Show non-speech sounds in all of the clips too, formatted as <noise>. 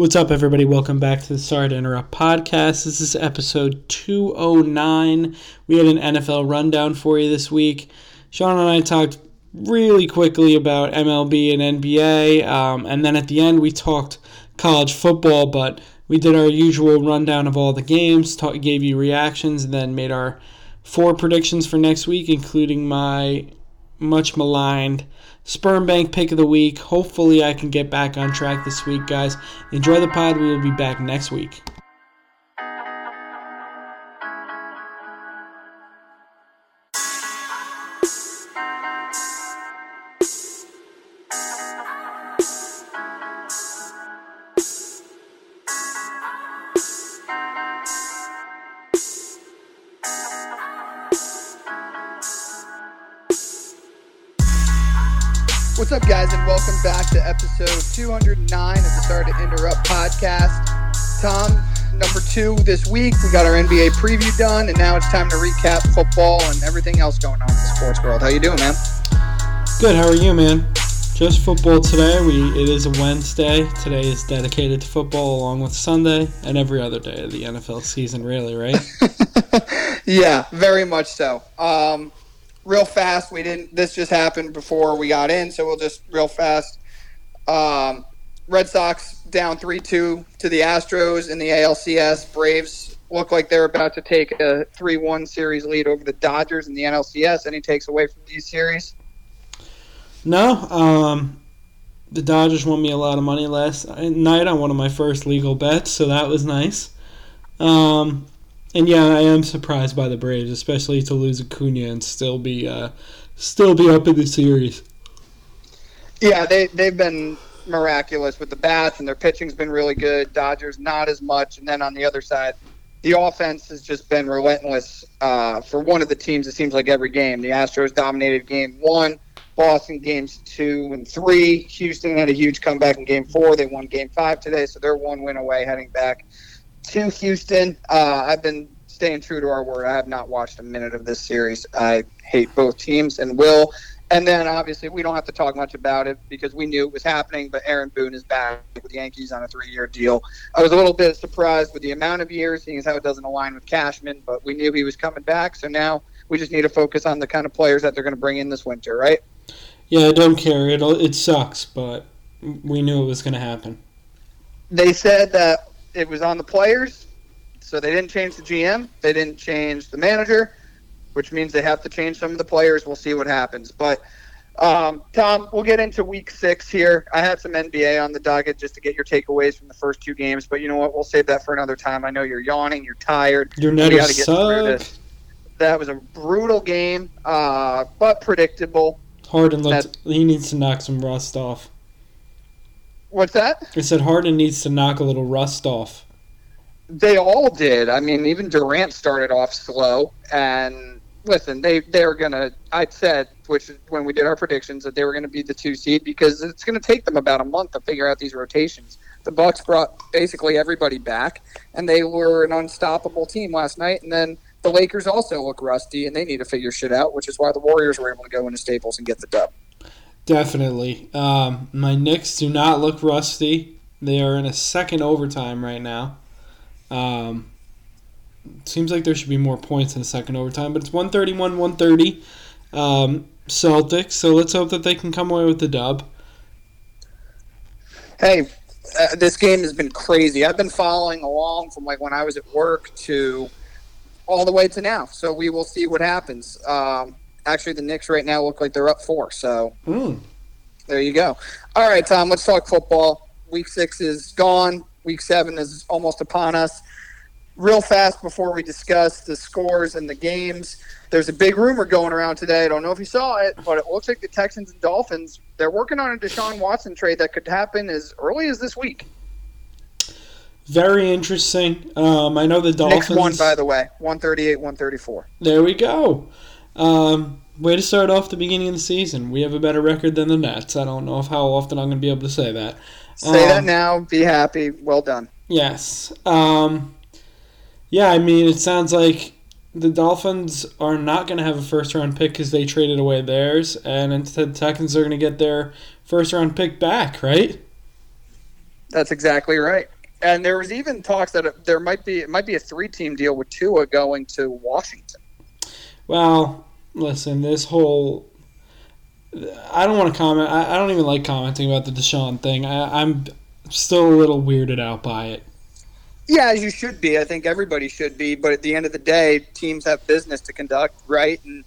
What's up, everybody? Welcome back to the Sorry to Interrupt podcast. This is episode 209. We had an NFL rundown for you this week. Sean and I talked really quickly about MLB and NBA, um, and then at the end, we talked college football, but we did our usual rundown of all the games, talk, gave you reactions, and then made our four predictions for next week, including my much maligned sperm bank pick of the week. Hopefully, I can get back on track this week, guys. Enjoy the pod. We will be back next week. 209 of the Sorry to Interrupt podcast. Tom, number two this week. We got our NBA preview done, and now it's time to recap football and everything else going on in the sports world. How you doing, man? Good. How are you, man? Just football today. We it is a Wednesday. Today is dedicated to football, along with Sunday and every other day of the NFL season. Really, right? <laughs> yeah, very much so. Um, real fast. We didn't. This just happened before we got in, so we'll just real fast. Um, Red Sox down three two to the Astros in the ALCS. Braves look like they're about to take a three one series lead over the Dodgers in the NLCS. Any takes away from these series? No. Um, the Dodgers won me a lot of money last night on one of my first legal bets, so that was nice. Um, and yeah, I am surprised by the Braves, especially to lose Acuna and still be uh, still be up in the series. Yeah, they they've been miraculous with the bats, and their pitching's been really good. Dodgers not as much, and then on the other side, the offense has just been relentless uh, for one of the teams. It seems like every game. The Astros dominated Game One, Boston games two and three. Houston had a huge comeback in Game Four. They won Game Five today, so they're one win away heading back to Houston. Uh, I've been staying true to our word. I have not watched a minute of this series. I hate both teams and will. And then obviously we don't have to talk much about it because we knew it was happening. But Aaron Boone is back with the Yankees on a three-year deal. I was a little bit surprised with the amount of years, seeing as how it doesn't align with Cashman. But we knew he was coming back, so now we just need to focus on the kind of players that they're going to bring in this winter, right? Yeah, I don't care. It it sucks, but we knew it was going to happen. They said that it was on the players, so they didn't change the GM, they didn't change the manager, which means they have to change some of the players. We'll see what happens. But um, Tom, we'll get into Week Six here. I had some NBA on the docket just to get your takeaways from the first two games, but you know what? We'll save that for another time. I know you're yawning, you're tired. Your netters suck. That was a brutal game, uh, but predictable. Harden looked. He needs to knock some rust off. What's that? I said Harden needs to knock a little rust off. They all did. I mean, even Durant started off slow. And listen, they they're gonna. I said, which is when we did our predictions, that they were gonna be the two seed because it's gonna take them about a month to figure out these rotations. The Bucks brought basically everybody back, and they were an unstoppable team last night. And then the Lakers also look rusty, and they need to figure shit out, which is why the Warriors were able to go into Staples and get the dub. Definitely. Um, my Knicks do not look rusty. They are in a second overtime right now. Um, seems like there should be more points in a second overtime, but it's 131 130 um, Celtics, so let's hope that they can come away with the dub. Hey, uh, this game has been crazy. I've been following along from like when I was at work to all the way to now, so we will see what happens. Um, actually, the Knicks right now look like they're up four, so mm. there you go. All right, Tom, let's talk football. Week six is gone. Week seven is almost upon us. Real fast before we discuss the scores and the games, there's a big rumor going around today. I don't know if you saw it, but it looks like the Texans and Dolphins they're working on a Deshaun Watson trade that could happen as early as this week. Very interesting. Um, I know the Dolphins Knicks won, by the way, one thirty eight, one thirty four. There we go. Um, way to start off the beginning of the season. We have a better record than the Nets. I don't know if how often I'm going to be able to say that. Say um, that now. Be happy. Well done. Yes. Um, yeah, I mean, it sounds like the Dolphins are not going to have a first round pick because they traded away theirs, and instead the Texans are going to get their first round pick back, right? That's exactly right. And there was even talks that there might be it might be a three-team deal with Tua going to Washington. Well, listen, this whole I don't want to comment. I, I don't even like commenting about the Deshaun thing. I, I'm still a little weirded out by it. Yeah, as you should be. I think everybody should be. But at the end of the day, teams have business to conduct, right? And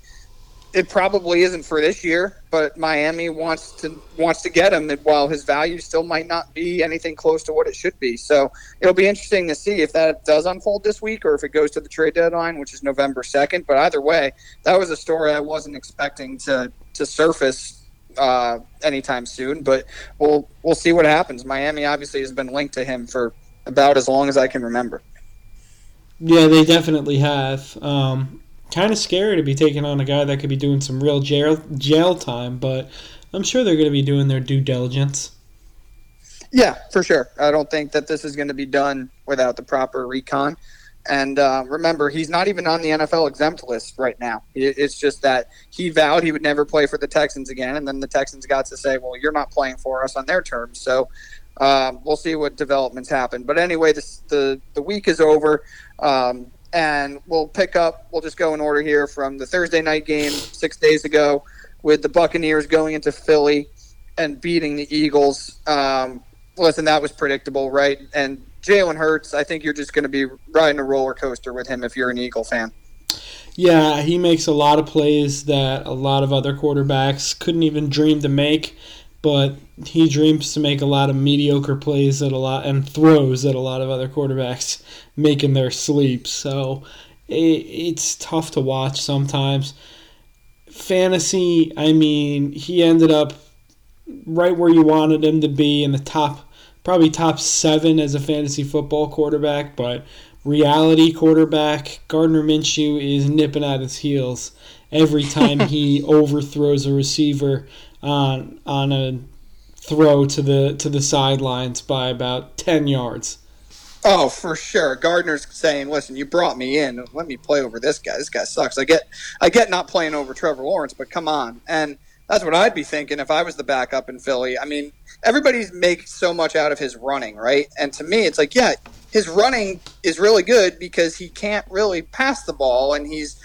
it probably isn't for this year, but Miami wants to wants to get him while his value still might not be anything close to what it should be. So it'll be interesting to see if that does unfold this week or if it goes to the trade deadline, which is November second. But either way, that was a story I wasn't expecting to to surface uh, anytime soon. But we'll we'll see what happens. Miami obviously has been linked to him for about as long as I can remember. Yeah, they definitely have. Um, kind of scary to be taking on a guy that could be doing some real jail jail time, but I'm sure they're going to be doing their due diligence. Yeah, for sure. I don't think that this is going to be done without the proper recon. And uh, remember, he's not even on the NFL exempt list right now. It's just that he vowed he would never play for the Texans again, and then the Texans got to say, "Well, you're not playing for us on their terms." So um, we'll see what developments happen. But anyway, this, the the week is over. Um, and we'll pick up. We'll just go in order here from the Thursday night game six days ago, with the Buccaneers going into Philly and beating the Eagles. Um, listen, that was predictable, right? And Jalen Hurts, I think you're just going to be riding a roller coaster with him if you're an Eagle fan. Yeah, he makes a lot of plays that a lot of other quarterbacks couldn't even dream to make but he dreams to make a lot of mediocre plays at a lot and throws at a lot of other quarterbacks make in their sleep. So it, it's tough to watch sometimes. Fantasy, I mean, he ended up right where you wanted him to be in the top, probably top seven as a fantasy football quarterback, but reality quarterback, Gardner Minshew is nipping at his heels every time he <laughs> overthrows a receiver on on a throw to the to the sidelines by about ten yards. Oh, for sure. Gardner's saying, "Listen, you brought me in. Let me play over this guy. This guy sucks. I get, I get not playing over Trevor Lawrence, but come on." And that's what I'd be thinking if I was the backup in Philly. I mean, everybody makes so much out of his running, right? And to me, it's like, yeah, his running is really good because he can't really pass the ball, and he's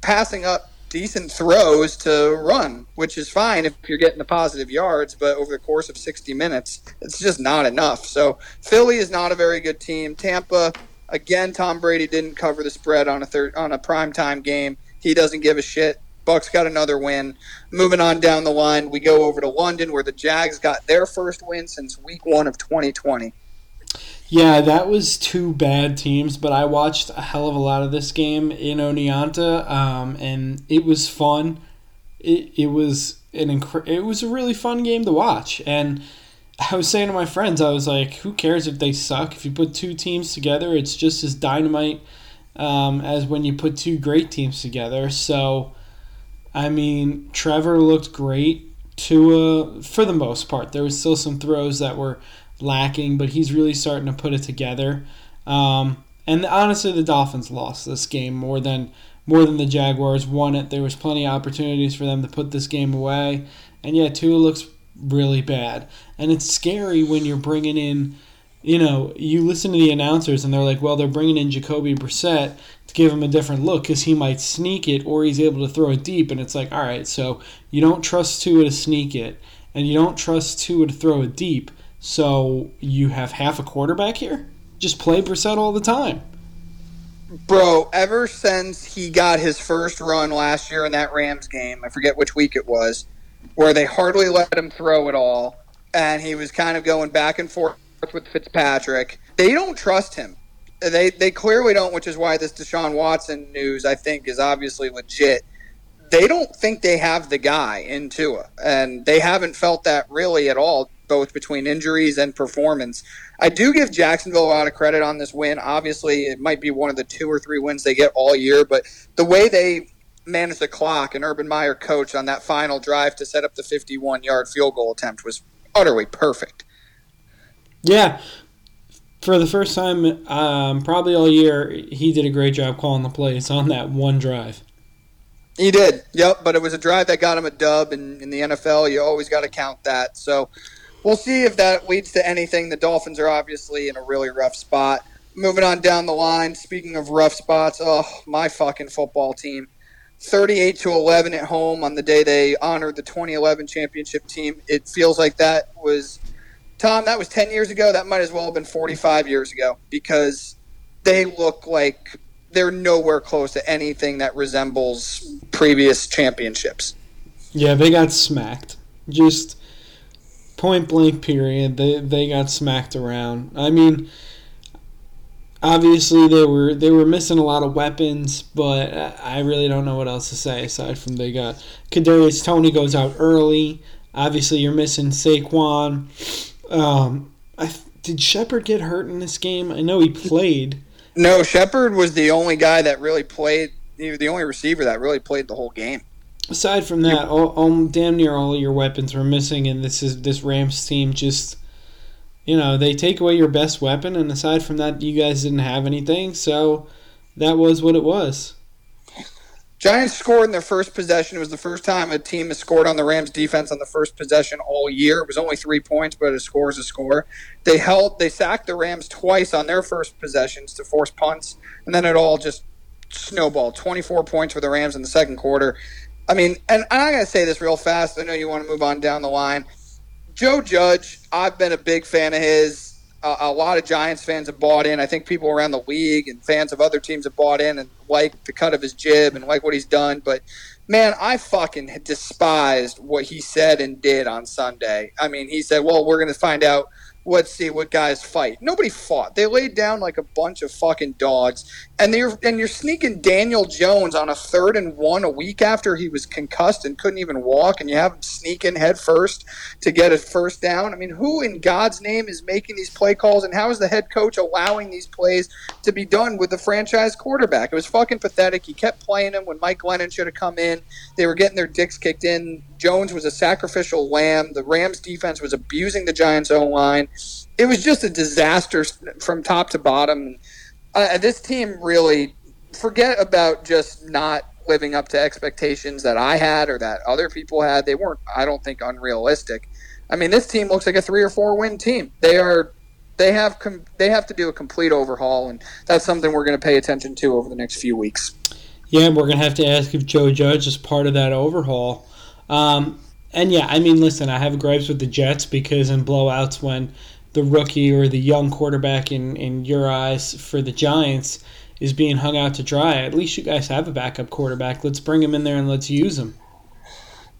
passing up decent throws to run, which is fine if you're getting the positive yards, but over the course of 60 minutes, it's just not enough. So Philly is not a very good team. Tampa, again, Tom Brady didn't cover the spread on a third on a primetime game. He doesn't give a shit. Bucks got another win. Moving on down the line, we go over to London where the Jags got their first win since week 1 of 2020. Yeah, that was two bad teams, but I watched a hell of a lot of this game in Oneonta, um, and it was fun. It, it was an incre- it was a really fun game to watch, and <laughs> I was saying to my friends, I was like, "Who cares if they suck? If you put two teams together, it's just as dynamite um, as when you put two great teams together." So, I mean, Trevor looked great. Tua, for the most part, there was still some throws that were lacking, but he's really starting to put it together. Um, and honestly, the Dolphins lost this game more than more than the Jaguars won it. There was plenty of opportunities for them to put this game away, and yeah, Tua looks really bad. And it's scary when you're bringing in, you know, you listen to the announcers and they're like, well, they're bringing in Jacoby Brissett to give him a different look because he might sneak it or he's able to throw it deep. And it's like, all right, so you don't trust Tua to sneak it, and you don't trust Tua to throw it deep. So you have half a quarterback here? Just play Brissett all the time. Bro, ever since he got his first run last year in that Rams game, I forget which week it was, where they hardly let him throw at all, and he was kind of going back and forth with Fitzpatrick. They don't trust him. They they clearly don't, which is why this Deshaun Watson news I think is obviously legit. They don't think they have the guy in Tua, and they haven't felt that really at all both between injuries and performance. I do give Jacksonville a lot of credit on this win. Obviously, it might be one of the two or three wins they get all year, but the way they managed the clock and Urban Meyer coach on that final drive to set up the 51 yard field goal attempt was utterly perfect. Yeah. For the first time, um, probably all year, he did a great job calling the plays on that one drive. He did, yep. But it was a drive that got him a dub, and in the NFL, you always got to count that. So we'll see if that leads to anything. The Dolphins are obviously in a really rough spot. Moving on down the line, speaking of rough spots, oh, my fucking football team. 38 to 11 at home on the day they honored the 2011 championship team. It feels like that was Tom, that was 10 years ago. That might as well have been 45 years ago because they look like they're nowhere close to anything that resembles previous championships. Yeah, they got smacked. Just point blank period. They they got smacked around. I mean, obviously they were they were missing a lot of weapons, but I really don't know what else to say aside from they got Kadarius Toney goes out early. Obviously, you're missing Saquon. Um, I, did Shepard get hurt in this game? I know he played. No, Shepard was the only guy that really played. The only receiver that really played the whole game. Aside from that, all, all, damn near all your weapons were missing, and this is this Rams team just you know, they take away your best weapon, and aside from that, you guys didn't have anything, so that was what it was. Giants scored in their first possession. It was the first time a team has scored on the Rams defense on the first possession all year. It was only three points, but a score is a score. They held, they sacked the Rams twice on their first possessions to force punts, and then it all just snowballed. 24 points for the Rams in the second quarter. I mean, and I gotta say this real fast. I know you want to move on down the line. Joe Judge, I've been a big fan of his. Uh, a lot of Giants fans have bought in. I think people around the league and fans of other teams have bought in and like the cut of his jib and like what he's done. But man, I fucking despised what he said and did on Sunday. I mean, he said, "Well, we're going to find out let's see what guys fight. Nobody fought. They laid down like a bunch of fucking dogs. And you're and you're sneaking Daniel Jones on a third and one a week after he was concussed and couldn't even walk, and you have him sneaking head first to get a first down. I mean, who in God's name is making these play calls, and how is the head coach allowing these plays to be done with the franchise quarterback? It was fucking pathetic. He kept playing him when Mike Glennon should have come in. They were getting their dicks kicked in. Jones was a sacrificial lamb. The Rams defense was abusing the Giants O line. It was just a disaster from top to bottom. Uh, this team really forget about just not living up to expectations that I had or that other people had. They weren't, I don't think, unrealistic. I mean, this team looks like a three or four win team. They are, they have, com- they have to do a complete overhaul, and that's something we're going to pay attention to over the next few weeks. Yeah, and we're going to have to ask if Joe Judge is part of that overhaul. Um, and yeah, I mean, listen, I have gripes with the Jets because in blowouts when the rookie or the young quarterback in, in your eyes for the Giants is being hung out to dry, at least you guys have a backup quarterback. Let's bring him in there and let's use him.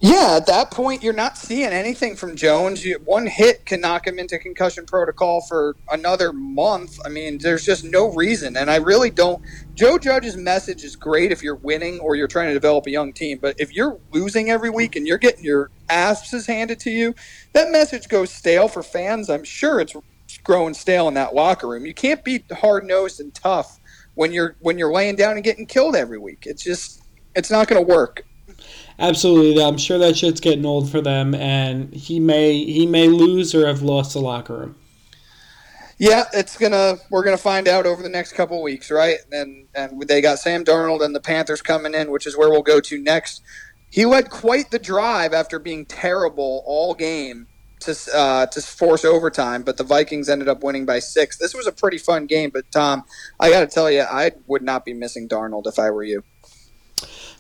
Yeah, at that point, you're not seeing anything from Jones. You, one hit can knock him into concussion protocol for another month. I mean, there's just no reason. And I really don't. Joe Judge's message is great if you're winning or you're trying to develop a young team. But if you're losing every week and you're getting your asses handed to you, that message goes stale for fans. I'm sure it's growing stale in that locker room. You can't be hard nosed and tough when you're when you're laying down and getting killed every week. It's just it's not going to work absolutely. I'm sure that shit's getting old for them, and he may he may lose or have lost the locker room. Yeah, it's gonna. We're gonna find out over the next couple weeks, right? And and they got Sam Darnold and the Panthers coming in, which is where we'll go to next. He led quite the drive after being terrible all game to uh, to force overtime, but the Vikings ended up winning by six. This was a pretty fun game, but Tom, I got to tell you, I would not be missing Darnold if I were you.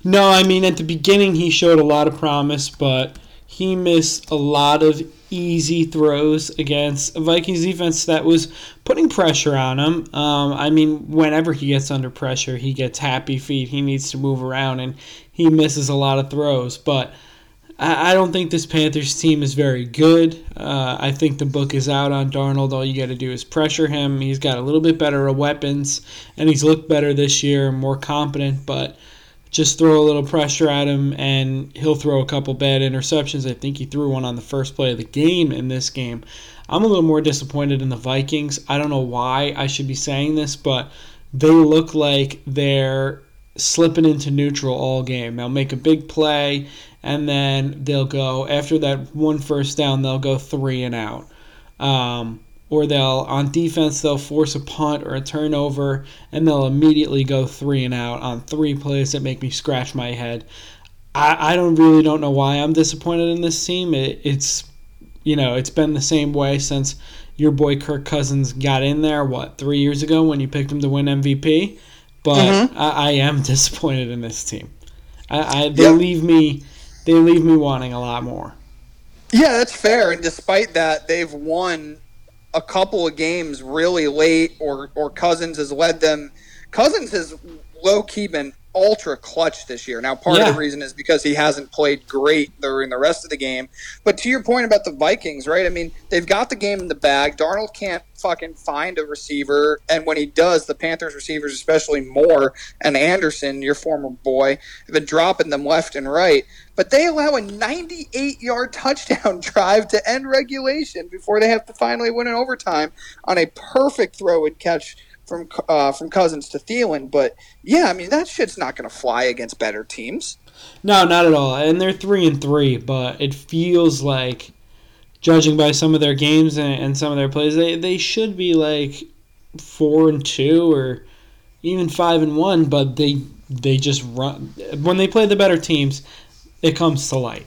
No, I mean at the beginning he showed a lot of promise, but he missed a lot of easy throws against a Vikings defense that was putting pressure on him. Um, I mean, whenever he gets under pressure, he gets happy feet. He needs to move around, and he misses a lot of throws. But I, I don't think this Panthers team is very good. Uh, I think the book is out on Darnold. All you got to do is pressure him. He's got a little bit better weapons, and he's looked better this year, more competent, but just throw a little pressure at him and he'll throw a couple bad interceptions. I think he threw one on the first play of the game in this game. I'm a little more disappointed in the Vikings. I don't know why I should be saying this, but they look like they're slipping into neutral all game. They'll make a big play and then they'll go after that one first down, they'll go three and out. Um, or they'll on defense they'll force a punt or a turnover and they'll immediately go three and out on three plays that make me scratch my head. I, I don't really don't know why I'm disappointed in this team. It, it's you know, it's been the same way since your boy Kirk Cousins got in there, what, three years ago when you picked him to win MVP. But mm-hmm. I, I, am <laughs> disappointed in this team. I, I they yep. leave me they leave me wanting a lot more. Yeah, that's fair. And despite that, they've won a couple of games really late, or or Cousins has led them. Cousins has low key been ultra clutch this year. Now, part yeah. of the reason is because he hasn't played great during the rest of the game. But to your point about the Vikings, right? I mean, they've got the game in the bag. Darnold can't fucking find a receiver, and when he does, the Panthers receivers, especially Moore and Anderson, your former boy, have been dropping them left and right. But they allow a 98 yard touchdown <laughs> drive to end regulation before they have to finally win in overtime on a perfect throw and catch from uh, from Cousins to Thielen. But yeah, I mean that shit's not going to fly against better teams. No, not at all. And they're three and three, but it feels like, judging by some of their games and, and some of their plays, they they should be like four and two or even five and one. But they they just run when they play the better teams, it comes to light.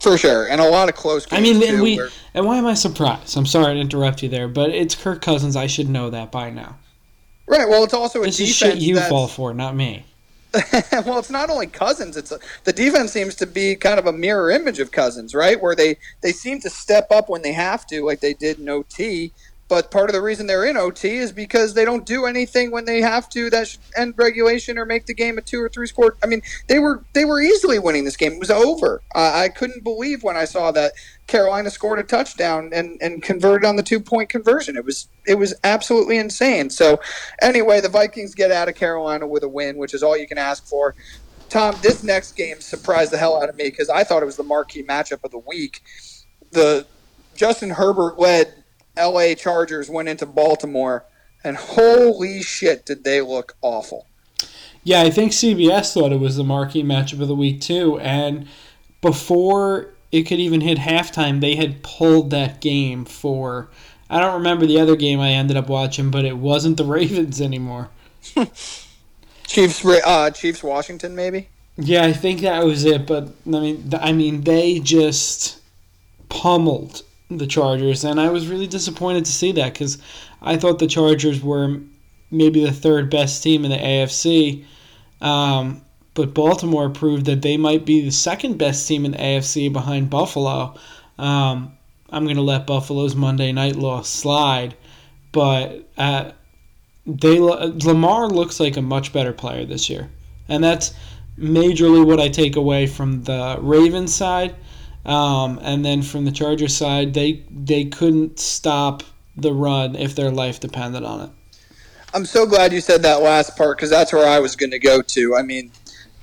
For sure, and a lot of close. I mean, and we where... and why am I surprised? I'm sorry to interrupt you there, but it's Kirk Cousins. I should know that by now. Right. Well, it's also a this is shit you fall for, not me. <laughs> well, it's not only Cousins. It's a, the defense seems to be kind of a mirror image of Cousins, right? Where they they seem to step up when they have to, like they did in OT, but part of the reason they're in OT is because they don't do anything when they have to that should end regulation or make the game a two or three score. I mean, they were they were easily winning this game. It was over. I couldn't believe when I saw that Carolina scored a touchdown and, and converted on the two point conversion. It was it was absolutely insane. So anyway, the Vikings get out of Carolina with a win, which is all you can ask for. Tom, this next game surprised the hell out of me because I thought it was the marquee matchup of the week. The Justin Herbert led LA Chargers went into Baltimore, and holy shit, did they look awful. Yeah, I think CBS thought it was the marquee matchup of the week, too. And before it could even hit halftime, they had pulled that game for. I don't remember the other game I ended up watching, but it wasn't the <laughs> Ravens anymore. <laughs> Chiefs, uh, Chiefs, Washington, maybe. Yeah, I think that was it. But I mean, I mean, they just pummeled the Chargers, and I was really disappointed to see that because I thought the Chargers were maybe the third best team in the AFC. Um, but Baltimore proved that they might be the second best team in the AFC behind Buffalo. Um, I'm going to let Buffalo's Monday night loss slide, but uh, they Lamar looks like a much better player this year, and that's majorly what I take away from the Ravens side. Um, and then from the Chargers side, they they couldn't stop the run if their life depended on it. I'm so glad you said that last part because that's where I was going to go to. I mean,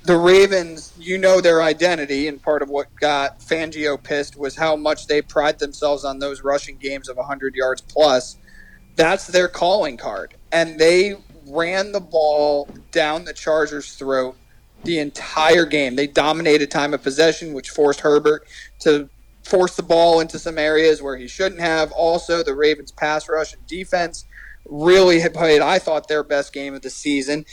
the Ravens, you know their identity, and part of what got Fangio pissed was how much they pride themselves on those rushing games of 100 yards plus. That's their calling card. And they ran the ball down the Chargers' throat the entire game. They dominated time of possession, which forced Herbert to force the ball into some areas where he shouldn't have. Also, the Ravens' pass rush and defense really had played, I thought, their best game of the season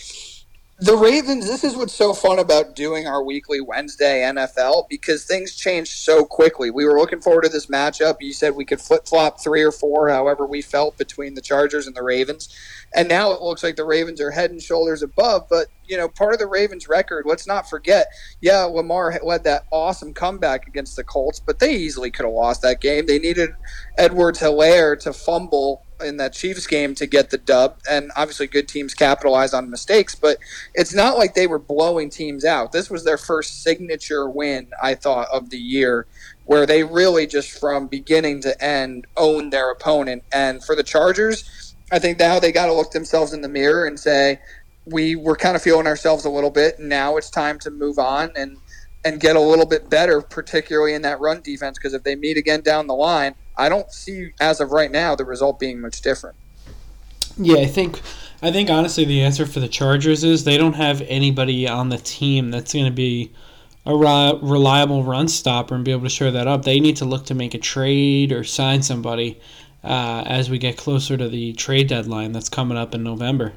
the Ravens, this is what's so fun about doing our weekly Wednesday NFL because things change so quickly. We were looking forward to this matchup. You said we could flip flop three or four, however we felt, between the Chargers and the Ravens. And now it looks like the Ravens are head and shoulders above. But, you know, part of the Ravens' record, let's not forget, yeah, Lamar led that awesome comeback against the Colts, but they easily could have lost that game. They needed Edwards Helaire to fumble in that Chiefs game to get the dub. And obviously, good teams capitalize on mistakes, but it's not like they were blowing teams out. This was their first signature win, I thought, of the year, where they really just from beginning to end owned their opponent. And for the Chargers, I think now they got to look themselves in the mirror and say, we were kind of feeling ourselves a little bit. Now it's time to move on and and get a little bit better, particularly in that run defense. Because if they meet again down the line, I don't see as of right now the result being much different. Yeah, I think I think honestly the answer for the Chargers is they don't have anybody on the team that's going to be a reliable run stopper and be able to show that up. They need to look to make a trade or sign somebody uh, as we get closer to the trade deadline that's coming up in November.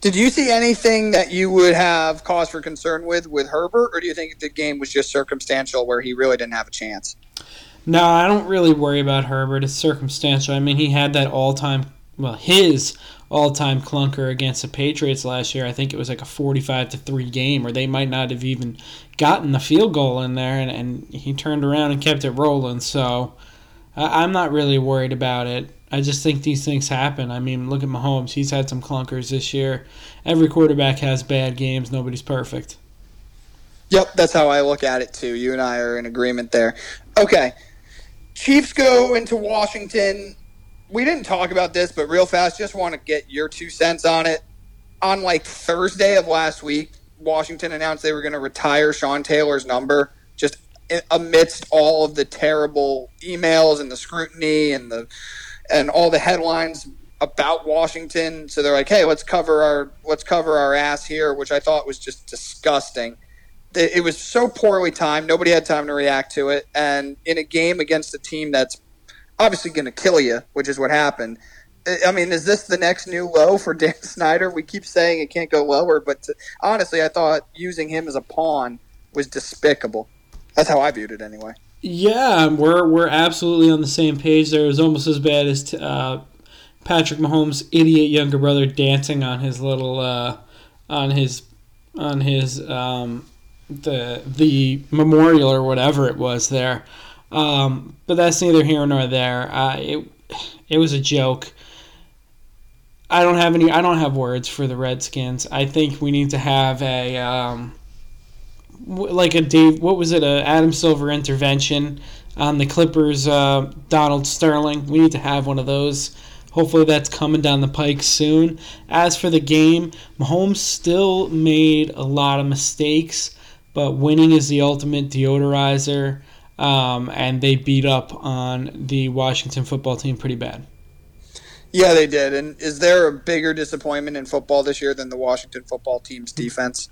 Did you see anything that you would have cause for concern with with Herbert, or do you think the game was just circumstantial where he really didn't have a chance? No, I don't really worry about Herbert. It's circumstantial. I mean, he had that all-time, well, his all-time clunker against the Patriots last year. I think it was like a 45 to three game, or they might not have even gotten the field goal in there, and, and he turned around and kept it rolling. So I, I'm not really worried about it. I just think these things happen. I mean, look at Mahomes. He's had some clunkers this year. Every quarterback has bad games. Nobody's perfect. Yep, that's how I look at it too. You and I are in agreement there. Okay. Chiefs go into Washington. We didn't talk about this, but real fast, just want to get your two cents on it. On like Thursday of last week, Washington announced they were going to retire Sean Taylor's number just amidst all of the terrible emails and the scrutiny and the and all the headlines about Washington. So they're like, "Hey, let's cover our let's cover our ass here," which I thought was just disgusting it was so poorly timed. Nobody had time to react to it. And in a game against a team that's obviously going to kill you, which is what happened. I mean, is this the next new low for <laughs> Dan Snyder? We keep saying it can't go lower, but to, honestly, I thought using him as a pawn was despicable. That's how I viewed it, anyway. Yeah, we're we're absolutely on the same page. There was almost as bad as uh, Patrick Mahomes' idiot younger brother dancing on his little uh, on his on his um, the the memorial or whatever it was there. Um, but that's neither here nor there. Uh, it it was a joke. I don't have any. I don't have words for the Redskins. I think we need to have a um, like a Dave. What was it? A Adam Silver intervention on the Clippers. Uh, Donald Sterling. We need to have one of those. Hopefully that's coming down the pike soon. As for the game, Mahomes still made a lot of mistakes but winning is the ultimate deodorizer, um, and they beat up on the Washington football team pretty bad. Yeah, they did. And is there a bigger disappointment in football this year than the Washington football team's defense?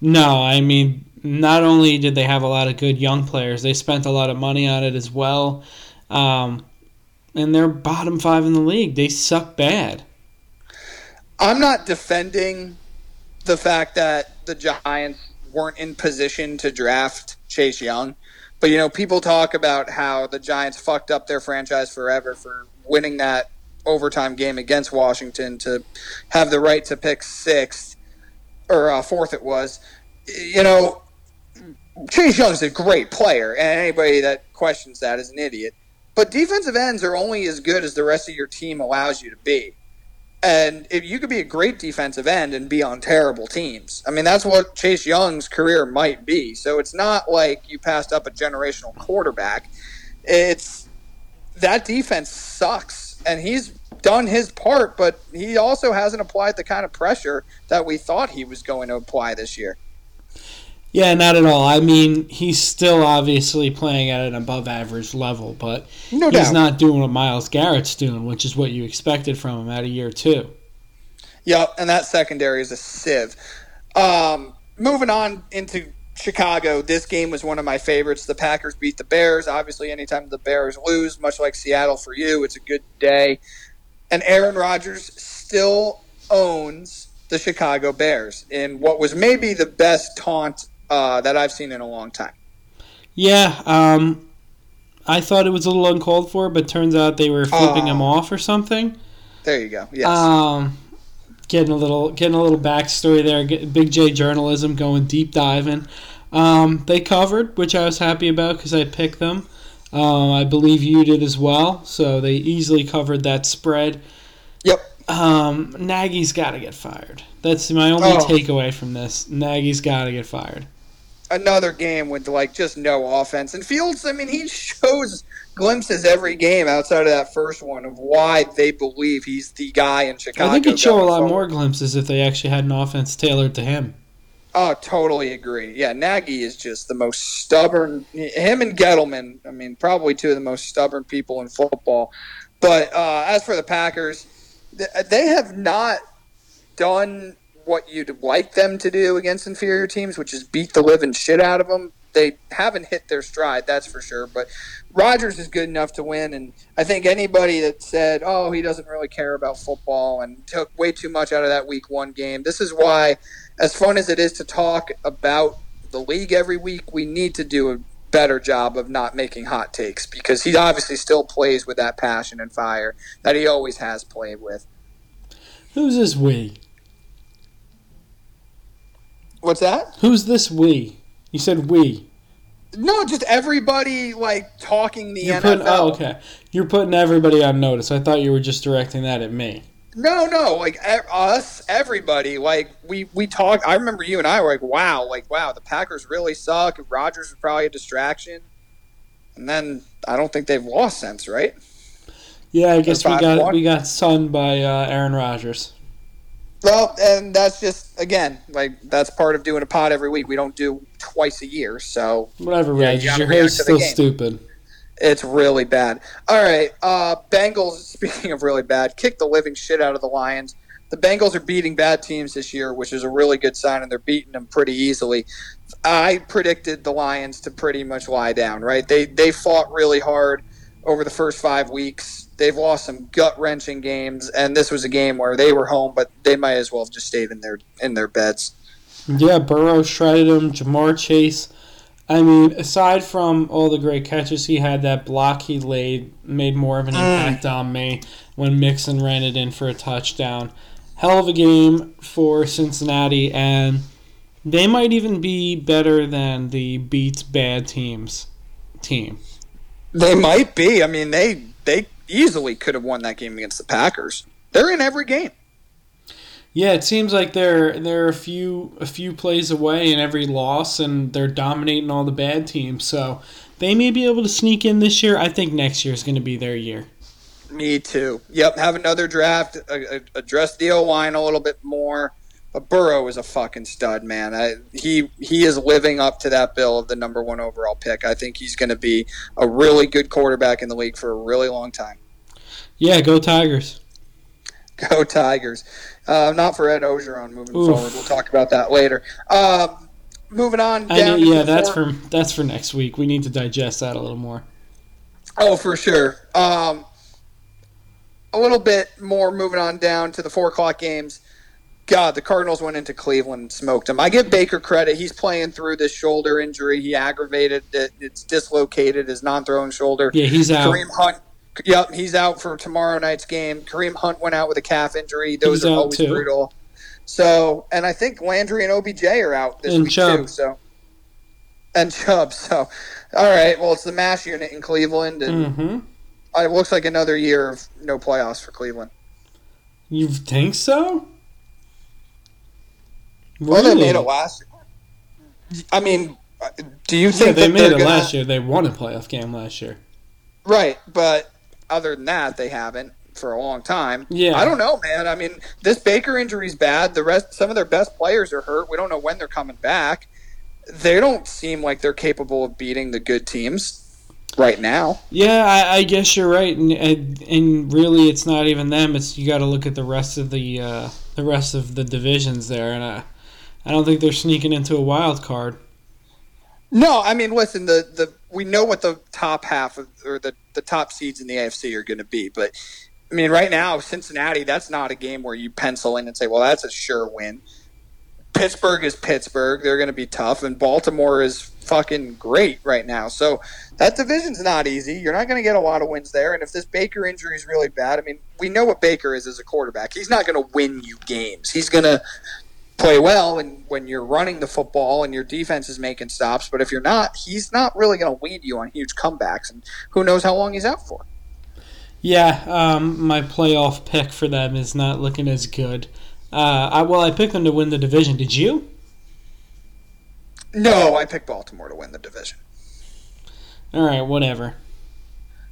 No, I mean, not only did they have a lot of good young players, they spent a lot of money on it as well. Um, and they're bottom five in the league. They suck bad. I'm not defending the fact that the Giants weren't in position to draft Chase Young. But you know, people talk about how the Giants fucked up their franchise forever for winning that overtime game against Washington to have the right to pick sixth or uh, fourth. It was, you know, Chase Young is a great player, and anybody that questions that is an idiot. But defensive ends are only as good as the rest of your team allows you to be. And if you could be a great defensive end and be on terrible teams. I mean, that's what Chase Young's career might be. So it's not like you passed up a generational quarterback. It's that defense sucks. And he's done his part, but he also hasn't applied the kind of pressure that we thought he was going to apply this year. Yeah, not at all. I mean, he's still obviously playing at an above average level, but no he's doubt. not doing what Myles Garrett's doing, which is what you expected from him at a year two. Yep, and that secondary is a sieve. Um, moving on into Chicago, this game was one of my favorites. The Packers beat the Bears. Obviously, anytime the Bears lose, much like Seattle for you, it's a good day. And Aaron Rodgers still owns the Chicago Bears in what was maybe the best taunt uh, that I've seen in a long time. Yeah, um, I thought it was a little uncalled for, but turns out they were flipping him oh. off or something. There you go. Yes. Um, getting a little getting a little backstory there. Big J journalism going deep diving. Um, they covered, which I was happy about because I picked them. Um, I believe you did as well, so they easily covered that spread. Yep. Um, Nagy's got to get fired. That's my only oh. takeaway from this. Nagy's got to get fired another game with like just no offense. And Fields, I mean, he shows glimpses every game outside of that first one of why they believe he's the guy in Chicago. I think he'd show a lot forward. more glimpses if they actually had an offense tailored to him. Oh, totally agree. Yeah, Nagy is just the most stubborn. Him and Gettleman, I mean, probably two of the most stubborn people in football. But uh, as for the Packers, they have not done what you'd like them to do against inferior teams, which is beat the living shit out of them. They haven't hit their stride, that's for sure. But Rodgers is good enough to win, and I think anybody that said, "Oh, he doesn't really care about football," and took way too much out of that Week One game. This is why, as fun as it is to talk about the league every week, we need to do a better job of not making hot takes because he obviously still plays with that passion and fire that he always has played with. Who's this we? What's that? Who's this we? You said we. No, just everybody like talking the You're NFL. putting oh okay. You're putting everybody on notice. I thought you were just directing that at me. No, no, like e- us, everybody. Like we we talk. I remember you and I were like, "Wow, like wow, the Packers really suck. Rodgers was probably a distraction." And then I don't think they've lost since, right? Yeah, I guess we got one? we got sunned by uh, Aaron Rodgers. Well, and that's just again like that's part of doing a pod every week. We don't do twice a year, so Whatever, Yeah, you Your hair's still game. stupid. it's really bad. All right, uh, Bengals. <laughs> Speaking of really bad, kick the living shit out of the Lions. The Bengals are beating bad teams this year, which is a really good sign, and they're beating them pretty easily. I predicted the Lions to pretty much lie down. Right? They they fought really hard over the first five weeks. They've lost some gut wrenching games, and this was a game where they were home, but they might as well have just stayed in their in their beds. Yeah, Burrow shredded him. Ja'Marr Chase. I mean, aside from all the great catches he had, that block he laid made more of an mm. impact on me when Mixon ran it in for a touchdown. Hell of a game for Cincinnati, and they might even be better than the beats bad teams team. They might be. I mean, they they easily could have won that game against the Packers. They're in every game. Yeah, it seems like they're they're a few a few plays away in every loss, and they're dominating all the bad teams. So they may be able to sneak in this year. I think next year is going to be their year. Me too. Yep. Have another draft. Address the O line a little bit more. But Burrow is a fucking stud, man. I, he he is living up to that bill of the number one overall pick. I think he's going to be a really good quarterback in the league for a really long time. Yeah, go Tigers. <laughs> Go Tigers. Uh, not for Ed Orgeron moving Oof. forward. We'll talk about that later. Um, moving on. Know, yeah, that's for that's for next week. We need to digest that a little more. Oh, for sure. Um, a little bit more moving on down to the four o'clock games. God, the Cardinals went into Cleveland and smoked them. I give Baker credit. He's playing through this shoulder injury. He aggravated it. It's dislocated his non-throwing shoulder. Yeah, he's out. Kareem Hunt. Yep, he's out for tomorrow night's game. Kareem Hunt went out with a calf injury. Those He's are always too. brutal. So, and I think Landry and OBJ are out this And week Chubb. too. So, and Chubb. So, all right. Well, it's the mash unit in Cleveland, and Mm-hmm. it looks like another year of no playoffs for Cleveland. You think so? Well, they made it last. Year. I mean, uh, do you Yeah, think they that made it gonna, last year. They won a playoff game last year. Right, but other than that, they haven't for a long time. Yeah. I don't know, man. I mean, this Baker injury's bad. The rest, some of their best players are hurt. We don't know when they're coming back. They don't seem like they're capable of beating the good teams right now. Yeah, I, I guess you're right, and, and and really, it's not even them. It's you got to look at the rest of the uh, the rest of the divisions there, and I, I don't think they're sneaking into a wild card. No, I mean, listen, the, the we know what the top half of, or the, the top seeds in the AFC are going to be, but I mean, right now, Cincinnati, that's not a game where you pencil in and say, well, that's a sure win. Pittsburgh is Pittsburgh; they're going to be tough, and Baltimore is fucking great right now. So that division's not easy. You're not going to get a lot of wins there, and if this Baker injury is really bad, I mean, we know what Baker is as a quarterback. He's not going to win you games. He's going to play well and when you're running the football and your defense is making stops. But if you're not, he's not really going to lead you on huge comebacks. And who knows how long he's out for? Yeah, um, my playoff pick for them is not looking as good. Uh, I, well, I picked them to win the division. Did you? No, I picked Baltimore to win the division. All right, whatever.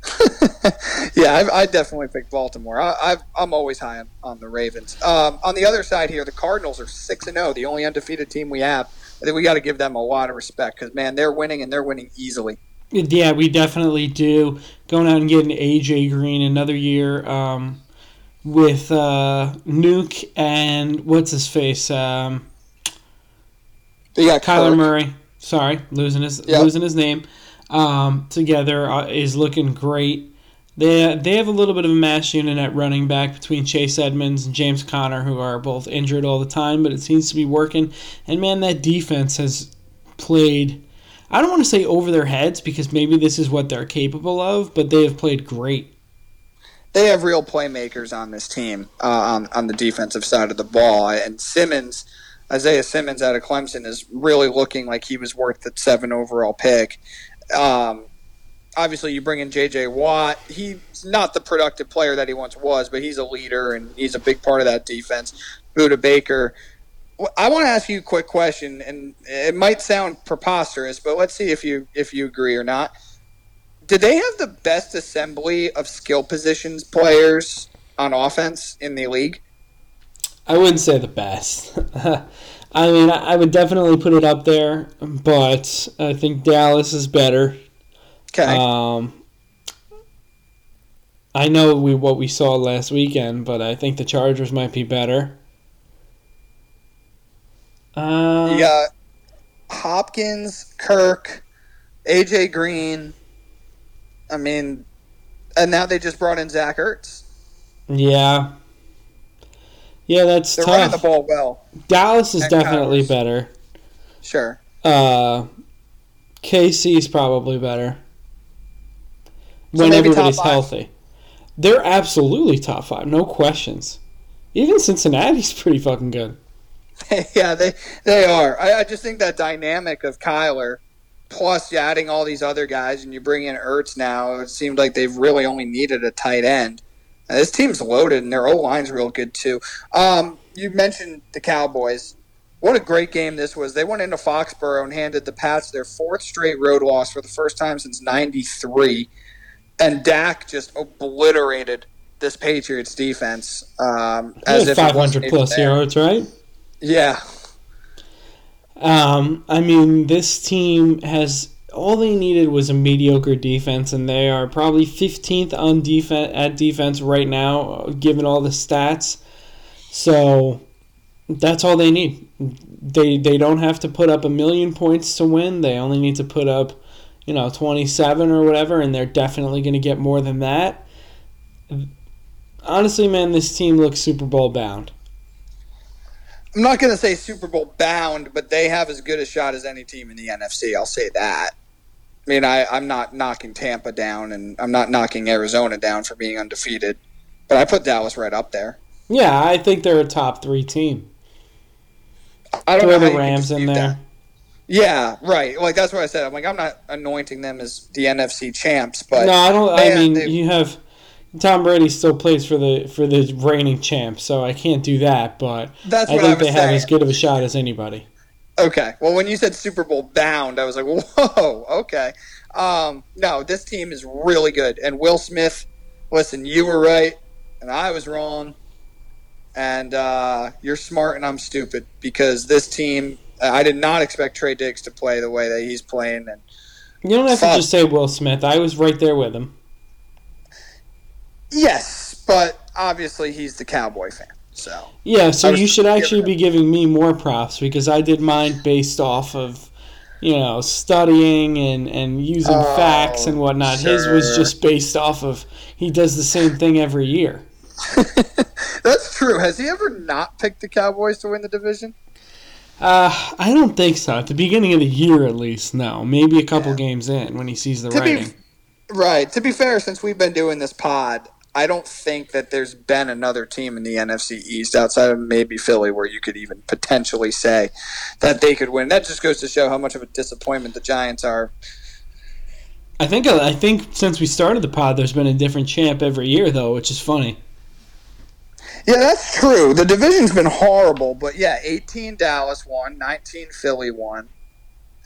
<laughs> yeah, I, I definitely picked Baltimore. I, I've, I'm always high on, on the Ravens. Um, on the other side here, the Cardinals are six and zero, the only undefeated team we have. I think we got to give them a lot of respect because man, they're winning and they're winning easily. Yeah, we definitely do. Going out and getting AJ Green another year um, with uh, Nuke and what's his face, um, They got Kyler Kirk. Murray. Sorry, losing his Yep. losing his name. Um, together uh, is looking great. They they have a little bit of a mash unit at running back between Chase Edmonds and James Conner, who are both injured all the time, but it seems to be working. And man, that defense has played. I don't want to say over their heads because maybe this is what they're capable of, but they have played great. They have real playmakers on this team uh, on on the defensive side of the ball, and Simmons, Isaiah Simmons out of Clemson, is really looking like he was worth the seven overall pick. Um, obviously, you bring in J.J. Watt. He's not the productive player that he once was, but he's a leader and he's a big part of that defense. Budda Baker. I want to ask you a quick question, and it might sound preposterous, but let's see if you if you agree or not. Did they have the best assembly of skill positions players on offense in the league? I wouldn't say the best. <laughs> I mean, I would definitely put it up there, but I think Dallas is better. Okay. Um, I know we what we saw last weekend, but I think the Chargers might be better. Uh, you got Hopkins, Kirk, AJ Green. I mean, and now they just brought in Zach Ertz. Yeah. Yeah, that's They're tough. running the ball well. Dallas is definitely Cowboys. better. Sure. Uh, KC's probably better So when everybody's healthy. They're absolutely top five, no questions. Even Cincinnati's <laughs> pretty fucking good. <laughs> yeah, they they are. I, I just think that dynamic of Kyler, plus you're adding all these other guys, and you bring in Ertz now. It seemed like they've really only needed a tight end. This team's loaded, and their O line's real good too. Um, you mentioned the Cowboys. What a great game this was. They went into Foxborough and handed the Pats their fourth straight road loss for the first time since '93, and Dak just obliterated this Patriots defense. Um, as if it Five wasn't hundred even plus there. yards, right? Yeah, Um, I mean, this team has all they needed was a mediocre defense, and they are probably 15th on defense at defense right now, given all the stats. So that's all they need. They they don't have to put up a million points to win. They only need to put up, you know, 27 or whatever, and they're definitely going to get more than that. Honestly, man, this team looks Super Bowl bound. I'm not going to say Super Bowl bound, but they have as good a shot as any team in the NFC. I'll say that. I mean, I, I'm not knocking Tampa down, and I'm not knocking Arizona down for being undefeated, but I put Dallas right up there. Yeah, I think they're a top three team. I don't Throw know the Rams in there. that. Yeah, right. Like that's what I said. I'm like, I'm not anointing them as the NFC champs, but no, I don't. I mean, they- you have Tom Brady still plays for the for the reigning champ, so I can't do that. But that's I think they have as good of a shot as anybody. Okay. Well, when you said Super Bowl bound, I was like, whoa, okay. Um, no, this team is really good. And Will Smith, listen, you were right, and I was wrong. And uh, you're smart, and I'm stupid because this team, I did not expect Trey Diggs to play the way that he's playing. And You don't have to just say Will Smith. I was right there with him. yes, but obviously he's the Cowboy fan. So Yeah, so you should actually be giving me more props because I did mine based off of, you know, studying and, and using Oh, facts and whatnot. His was just based off of he does the same thing every year. <laughs> that's true. Has he ever not picked the Cowboys to win the division? Uh, I don't think so. At the beginning of the year, at least, no. Maybe a couple Yeah. games in when he sees the To be- writing. Right. To be fair, since we've been doing this pod, I don't think that there's been another team in the NFC East outside of maybe Philly where you could even potentially say that they could win. That just goes to show how much of a disappointment the Giants are. I think uh, I think since we started the pod, there's been a different champ every year, though, which is funny. Yeah, that's true. The division's been horrible, but yeah, 18 Dallas won, 19 Philly won,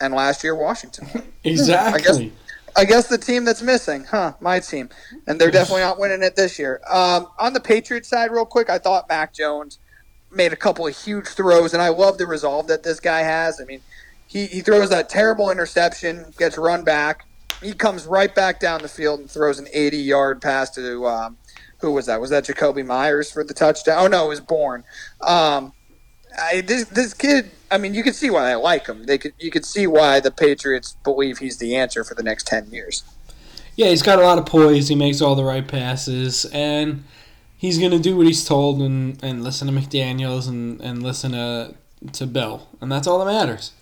and last year Washington won. <laughs> Exactly. I guess the team that's missing, huh? My team, and they're definitely not winning it this year. Um, on the Patriots side, real quick, I thought Mac Jones made a couple of huge throws, and I love the resolve that this guy has. I mean, he, he throws that terrible interception, gets run back, he comes right back down the field and throws an 80 yard pass to um, who was that? Was that Jakobi Meyers for the touchdown? Oh no, it was Bourne. Um, I, this this kid. I mean, you can see why I like him. They could you could see why the Patriots believe he's the answer for the next ten years. Yeah, he's got a lot of poise. He makes all the right passes, and he's gonna do what he's told and, and listen to McDaniels and, and listen to to Bill, and that's all that matters.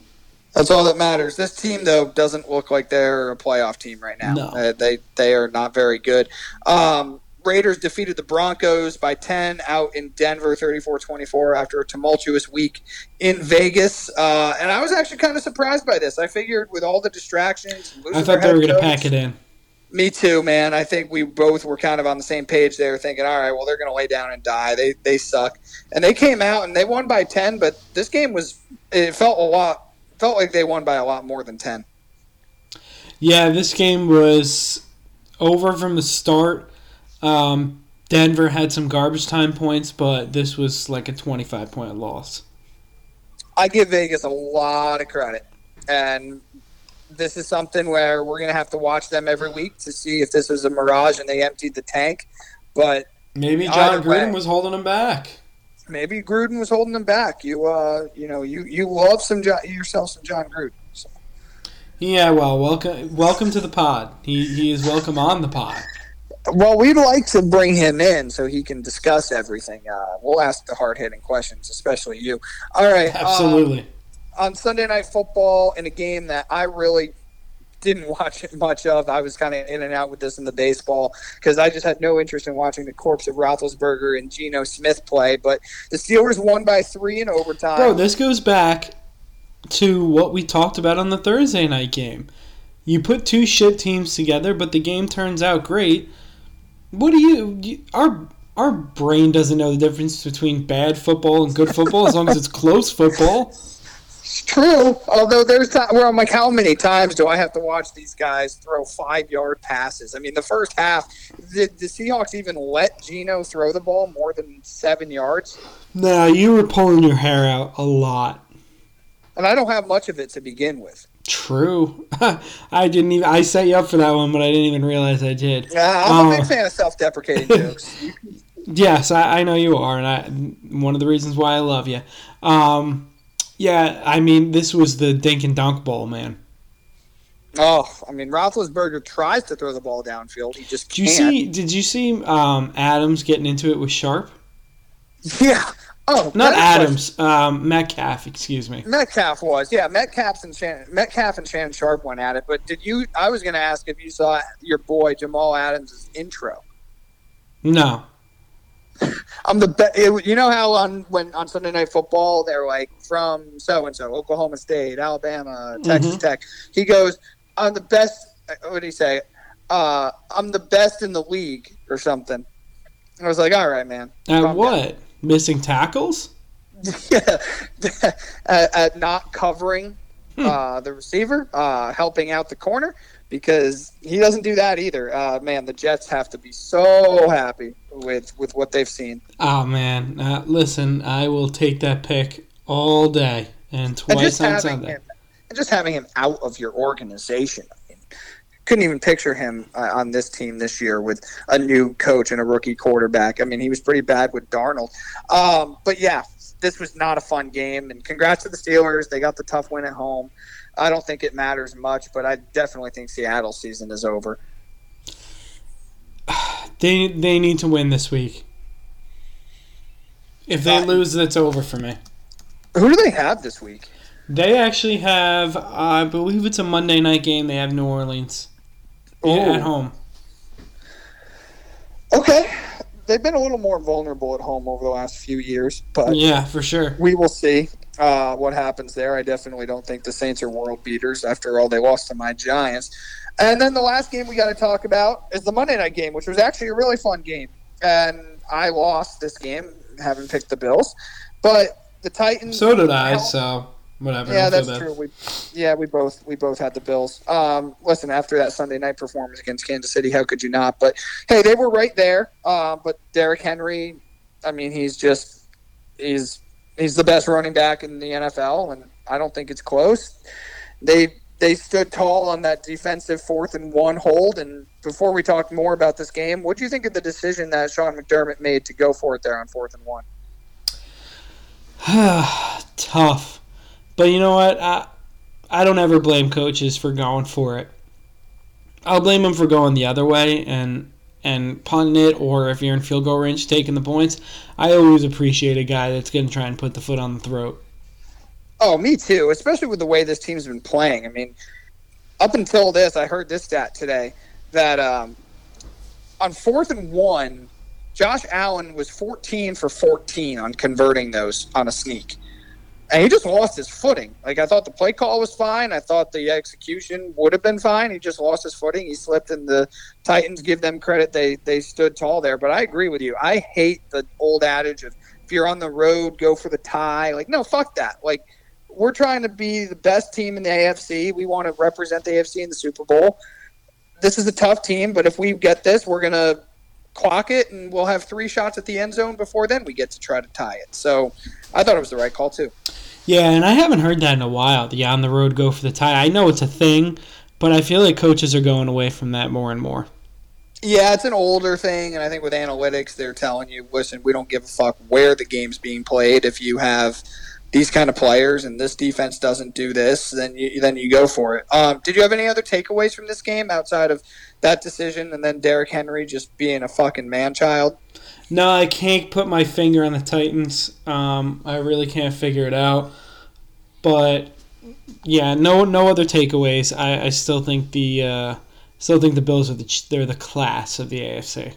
That's all that matters. This team, though, doesn't look like they're a playoff team right now. No. Uh, they they are not very good. Um, Raiders defeated the Broncos by 10 out in Denver, 34-24 after a tumultuous week in Vegas. Uh, and I was actually kind of surprised by this. I figured with all the distractions, I thought they were going to pack it in. Me too, man. I think we both were kind of on the same page there, thinking, all right, well, they're going to lay down and die. They they suck, and they came out and they won by ten. But this game was it felt a lot felt like they won by a lot more than ten. Yeah, this game was over from the start. Um, Denver had some garbage time points, but this was like a twenty-five point loss. I give Vegas a lot of credit, and this is something where we're going to have to watch them every week to see if this was a mirage and they emptied the tank. But maybe Jon Gruden way, was holding them back. Maybe Gruden was holding them back. You, uh, you know, you you love some Jon, yourself some Jon Gruden. So. Yeah, well, welcome welcome to the pod. He he is welcome on the pod. Well, we'd like to bring him in so he can discuss everything. Uh, we'll ask the hard hitting questions, especially you. All right, absolutely. Um, on Sunday Night Football in a game that I really didn't <laughs> watch much of. I was kind of in and out with this in the baseball because I just had no interest in watching the corpse of Roethlisberger and Geno Smith play. But the Steelers won by three in overtime. Bro, this goes back to what we talked about on the Thursday night game. You put two shit teams together, but the game turns out great. What do you, you our our brain doesn't know the difference between bad football and good football as long as it's close football. It's true. Although there's time where I'm like, how many times do I have to watch these guys throw five yard passes? I mean, the first half, did the Seahawks even let Geno throw the ball more than seven yards? No, you were pulling your hair out a lot. And I don't have much of it to begin with. True. <laughs> I didn't even. I set you up for that one, but I didn't even realize I did. Yeah, I'm a big uh, fan of self-deprecating <laughs> jokes. Yes, I, I, know you are, and I, one of the reasons why I love you. Um, yeah, I mean, this was the dink and dunk ball, man. Oh, I mean, Roethlisberger tries to throw the ball downfield. He just can't. Did you see? Did you see um, Adams getting into it with Sharpe? <laughs> Yeah. Oh, not Adams. Um, Metcalf. Excuse me. Metcalf was yeah. Metcalf and Shannon, Metcalf and Shannon Sharpe went at it. But did you? I was going to ask if you saw your boy Jamal Adams' intro. No. <laughs> I'm the best. You know how on when on Sunday Night Football they're like from so and so, Oklahoma State, Alabama, Texas mm-hmm. Tech. He goes, "I'm the best." What did he say? Uh, I'm the best in the league or something. I was like, "All right, man." At what? Down. Missing tackles? <laughs> yeah, not covering hmm. uh, the receiver, uh, helping out the corner because he doesn't do that either. Uh, man, the Jets have to be so happy with with what they've seen. Oh man, uh, listen, I will take that pick all day and twice and on Sunday. Him, and just having him out of your organization. Couldn't even picture him uh, on this team this year with a new coach and a rookie quarterback. I mean, he was pretty bad with Darnold. Um, but yeah, this was not a fun game. And congrats to the Steelers; they got the tough win at home. I don't think it matters much, but I definitely think Seattle season is over. <sighs> They they need to win this week. If they uh, lose, that's over for me. Who do they have this week? They actually have, I believe it's a Monday night game. They have New Orleans at home. Okay, they've been a little more vulnerable at home over the last few years, but yeah, for sure, we will see uh, what happens there. I definitely don't think the Saints are world beaters. After all, they lost to my Giants. And then the last game we got to talk about is the Monday night game, which was actually a really fun game. And I lost this game, having picked the Bills, but the Titans. So did I. So whatever. Yeah, that's true. We, yeah, we both we both had the Bills. Um, listen, after that Sunday night performance against Kansas City, how could you not? But hey, they were right there. Uh, but Derrick Henry, I mean, he's just he's he's the best running back in the NFL, and I don't think it's close. They they stood tall on that defensive fourth and one hold. And before we talk more about this game, what do you think of the decision that Sean McDermott made to go for it there on fourth and one? <sighs> Tough, but you know what? I I don't ever blame coaches for going for it. I'll blame them for going the other way and and punting it, or if you're in field goal range, taking the points. I always appreciate a guy that's going to try and put the foot on the throat. Oh, me too. Especially with the way this team's been playing. I mean, up until this, I heard this stat today that um, on fourth and one, Josh Allen was 14 for 14 on converting those on a sneak. And he just lost his footing. Like, I thought the play call was fine. I thought the execution would have been fine. He just lost his footing. He slipped, and the Titans give them credit. They, they stood tall there. But I agree with you. I hate the old adage of if you're on the road, go for the tie. Like, no, fuck that. Like, we're trying to be the best team in the AFC. We want to represent the AFC in the Super Bowl. This is a tough team, but if we get this, we're to clock it and we'll have three shots at the end zone before then we get to try to tie it. So I thought it was the right call, too. Yeah, and I haven't heard that in a while. The on the road go for the tie. I know it's a thing, but I feel like coaches are going away from that more and more. Yeah, it's an older thing, and I think with analytics, they're telling you, listen, we don't give a fuck where the game's being played. If you have these kind of players and this defense doesn't do this, then you then you go for it. Um, did you have any other takeaways from this game outside of that decision and then Derrick Henry just being a fucking man child? No, I can't put my finger on the Titans. Um, I really can't figure it out. But yeah, no, no other takeaways. I, I still think the uh, still think the Bills are the they're the class of the AFC.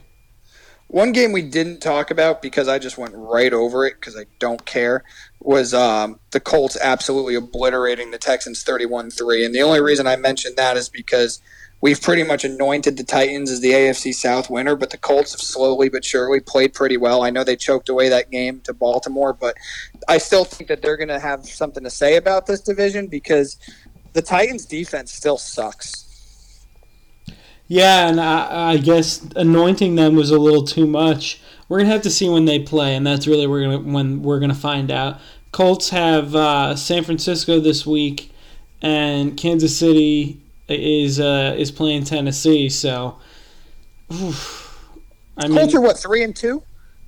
One game we didn't talk about because I just went right over it because I don't care was um, the Colts absolutely obliterating the Texans 31 3. And the only reason I mentioned that is because we've pretty much anointed the Titans as the AFC South winner, but the Colts have slowly but surely played pretty well. I know they choked away that game to Baltimore, but I still think that they're going to have something to say about this division because the Titans' defense still sucks. Yeah, and I, I guess anointing them was a little too much. We're gonna have to see when they play, and that's really we're gonna when we're gonna find out. Colts have uh, San Francisco this week, and Kansas City is uh, is playing Tennessee. So, oof, I mean, Colts are what three and two,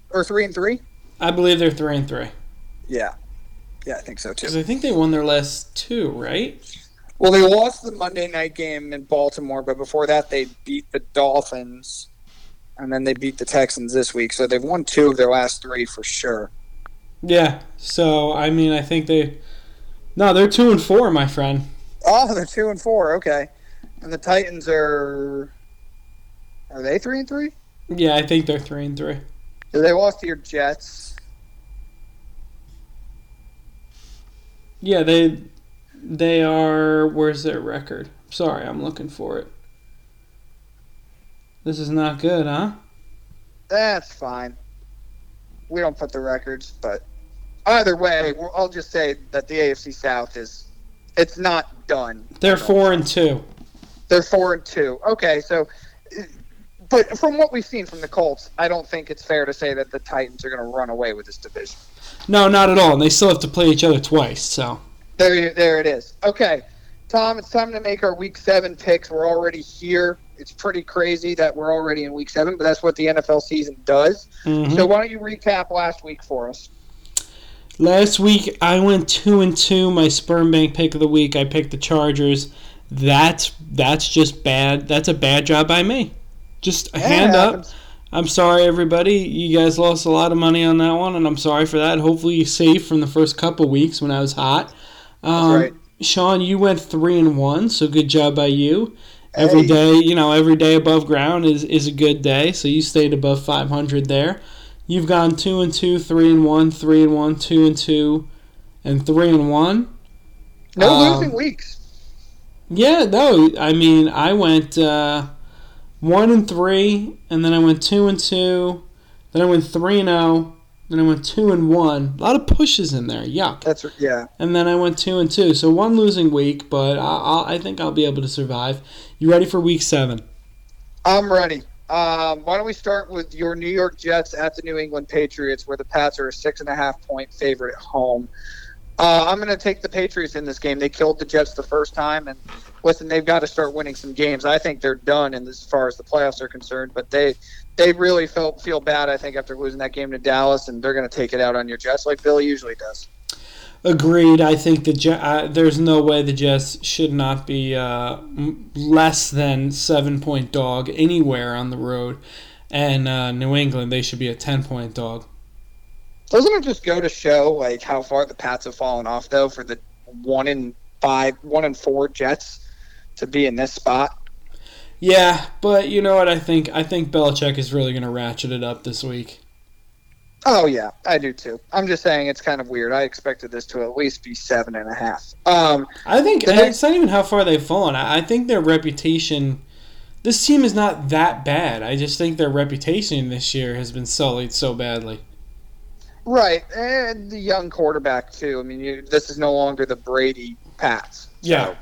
or three and three? I believe they're three and three. Yeah, yeah, I think so too. Because I think they won their last two, right? Well, they lost the Monday night game in Baltimore, but before that, they beat the Dolphins, and then they beat the Texans this week. So they've won two of their last three for sure. Yeah. So I mean, I think they. No, they're two and four, my friend. Oh, they're two and four. Okay, and the Titans are. Are they three and three? Yeah, I think they're three and three. So they lost to your Jets. Yeah, they they are. Where's their record? Sorry, I'm looking for it. This is not good, huh? That's fine. We don't put the records, but either way, I'll just say that the AFC South is it's not done. They're four and two. They're four and two. Okay, so but from what we've seen from the Colts, I don't think it's fair to say that the Titans are going to run away with this division. No, not at all. And they still have to play each other twice. So there, there it is. Okay, Tom, it's time to make our Week Seven picks. We're already here. It's pretty crazy that we're already in Week Seven, but that's what the NFL season does. Mm-hmm. So why don't you recap last week for us? Last week I went two and two. My sperm bank pick of the week. I picked the Chargers. That's that's just bad. That's a bad job by me. Just a yeah, hand up. I'm sorry, everybody. You guys lost a lot of money on that one, and I'm sorry for that. Hopefully, you saved from the first couple weeks when I was hot. Um, right. Sean, you went three and one, so good job by you. Every hey. day, you know, every day above ground is, is a good day, so you stayed above 500 there. You've gone two and two, three and one, three and one, two and two, and three and one. No um, losing weeks. Yeah, no. I mean, I went uh, one and three, and then I went two and two, then I went three and zero, oh, then I went two and one. A lot of pushes in there. Yuck. That's yeah. And then I went two and two. So one losing week, but I, I think I'll be able to survive. You ready for week seven? I'm ready. Um, why don't we start with your New York Jets at the New England Patriots, where the Pats are a six and a half point favorite at home. Uh, I'm going to take the Patriots in this game. They killed the Jets the first time, and listen, they've got to start winning some games. I think they're done in as far as the playoffs are concerned, but they they really felt feel bad. I think after losing that game to Dallas, and they're going to take it out on your Jets like Billy usually does. Agreed. I think the Je- there's no way the Jets should not be uh, less than seven point dog anywhere on the road, and uh, New England they should be a ten point dog. Doesn't it just go to show like how far the Pats have fallen off though for the one in five, one in four Jets to be in this spot? Yeah, but you know what I think? I think Belichick is really going to ratchet it up this week. Oh yeah, I do too. I'm just saying it's kind of weird. I expected this to at least be seven and a half. Um, I think it's not even how far they've fallen. I think their reputation. This team is not that bad. I just think their reputation this year has been sullied so badly. Right, and the young quarterback too. I mean, you, this is no longer the Brady Pats. So. Yeah,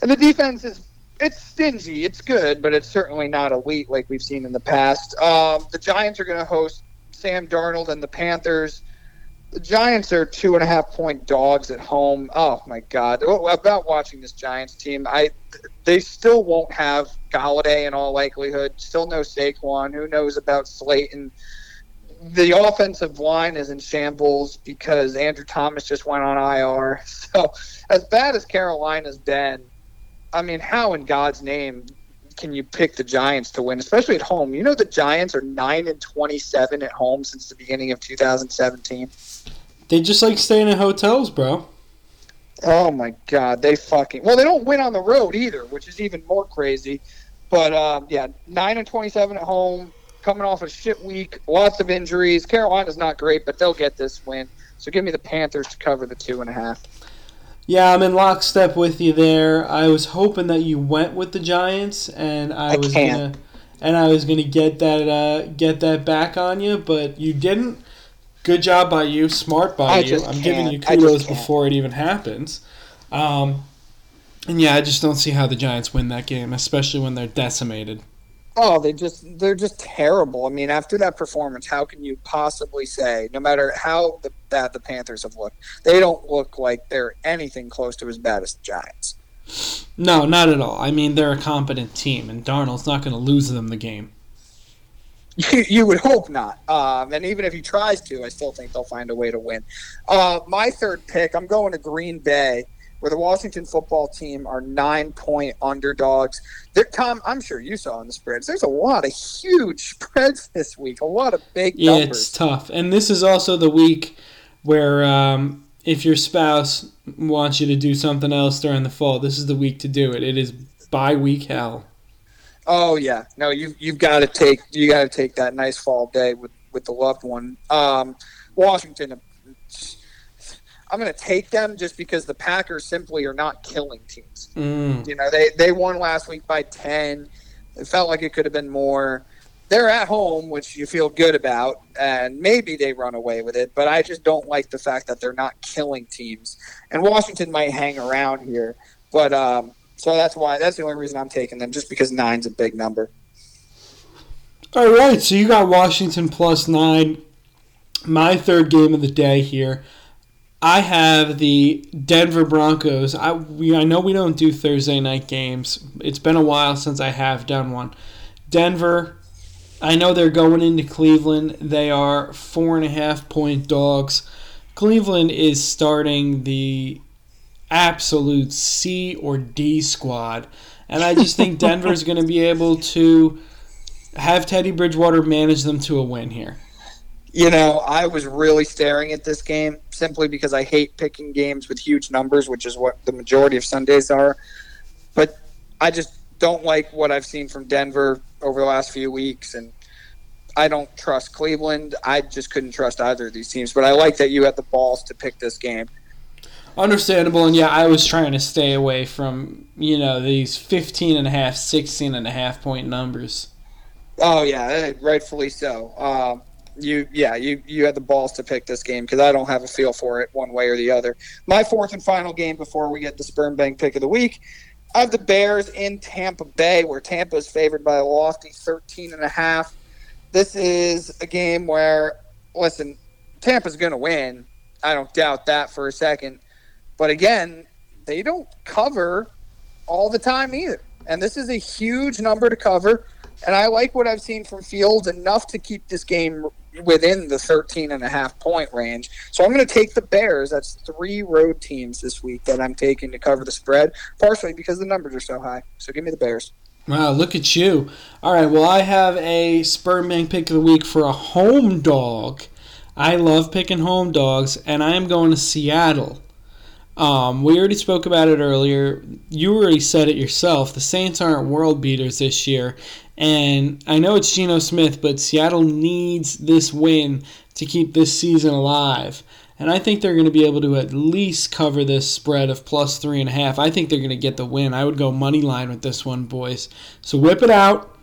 and the defense is it's stingy. It's good, but it's certainly not elite like we've seen in the past. Um, the Giants are going to host Sam Darnold and the Panthers. The Giants are two and a half point dogs at home. Oh my God! About watching this Giants team, I they still won't have Golladay in all likelihood. Still no Saquon. Who knows about Slayton? The offensive line is in shambles because Andrew Thomas just went on IR. <laughs> So, as bad as Carolina's been, I mean, how in God's name can you pick the Giants to win, especially at home? You know, the Giants are nine and twenty-seven at home since the beginning of 2017. They just like staying in hotels, bro. Oh my God, they fucking well, they don't win on the road either, which is even more crazy. But um, yeah, nine and twenty-seven at home, coming off a shit week, lots of injuries. Carolina's not great, but they'll get this win. So give me the Panthers to cover the two and a half. Yeah, I'm in lockstep with you there. I was hoping that you went with the Giants, and I, I was can't. gonna, and I was gonna get that uh, get that back on you, but you didn't. Good job by you, smart by I you. I'm giving you can't. I just kudos before it even happens. Um, and yeah, I just don't see how the Giants win that game, especially when they're decimated. Oh, they just they're just terrible. I mean, after that performance, how can you possibly say, no matter how the, bad the Panthers have looked, they don't look like they're anything close to as bad as the Giants. No, not at all. I mean, they're a competent team, and Darnold's not going to lose them the game. You, <laughs> you would hope not. Um, and even if he tries to, I still think they'll find a way to win. Uh, my third pick, I'm going to Green Bay, where the Washington football team are nine point underdogs. They're, Tom, I'm sure you saw in the spreads. There's a lot of huge <laughs> spreads this week, a lot of big Yeah, numbers. it's tough. And this is also the week where um, if your spouse wants you to do something else during the fall, this is the week to do it. It is bye week hell. Oh yeah, no, you you've got to take you got to take that nice fall day with with the loved one. Um, Washington, I'm going to take them just because the Packers simply are not killing teams. Mm. You know, they they won last week by ten. It felt like it could have been more. They're at home, which you feel good about, and maybe they run away with it. But I just don't like the fact that they're not killing teams. And Washington might hang around here, but um, so that's why that's the only reason I'm taking them, just because nine's a big number. All right, so you got Washington plus nine. My third game of the day here. I have the Denver Broncos. I we I know we don't do Thursday night games. It's been a while since I have done one. Denver. I know they're going into Cleveland. They are four and a half point dogs. Cleveland is starting the absolute C or D squad, and I just think <laughs> Denver's going to be able to have Teddy Bridgewater manage them to a win here. You know, I was really staring at this game simply because I hate picking games with huge numbers, which is what the majority of Sundays are. But I just don't like what I've seen from Denver over the last few weeks, and I don't trust Cleveland. I just couldn't trust either of these teams. But I like that you had the balls to pick this game. Understandable, and yeah, I was trying to stay away from, you know, these 15 and a half, 16 and a half point numbers. Oh yeah, rightfully so. Um, you yeah you you had the balls to pick this game because I don't have a feel for it one way or the other. My fourth and final game before we get the sperm bank pick of the week. I have the Bears in Tampa Bay, where Tampa is favored by a lofty 13 and a half. This is a game where, listen, Tampa's going to win. I don't doubt that for a second. But again, they don't cover all the time either. And this is a huge number to cover. And I like what I've seen from Fields enough to keep this game within the 13 and a half point range. So I'm going to take the Bears. That's three road teams this week that I'm taking to cover the spread, partially because the numbers are so high. So give me the Bears. Wow, look at you. All right, well, I have a sperm bank pick of the week for a home dog. I love picking home dogs, and I am going to Seattle. Um, we already spoke about it earlier. You already said it yourself. The Saints aren't world beaters this year, and I know it's Geno Smith, but Seattle needs this win to keep this season alive. And I think they're going to be able to at least cover this spread of plus three and a half. I think they're going to get the win. I would go money line with this one, boys. So whip it out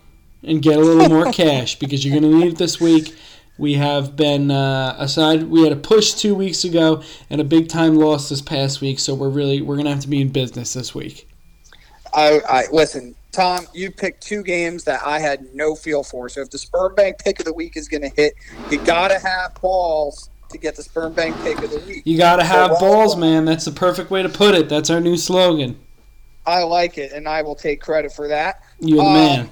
and get a little more <laughs> cash because you're going to need it this week. We have been uh, aside. We had a push two weeks ago and a big time loss this past week. So we're really we're going to have to be in business this week. I, I listen, Tom. You picked two games that I had no feel for. So if the sperm bank pick of the week is going to hit, you got to have balls to get the sperm bank pick of the week. You got to have so, balls, man. That's the perfect way to put it. That's our new slogan. I like it, and I will take credit for that. You're the um, man.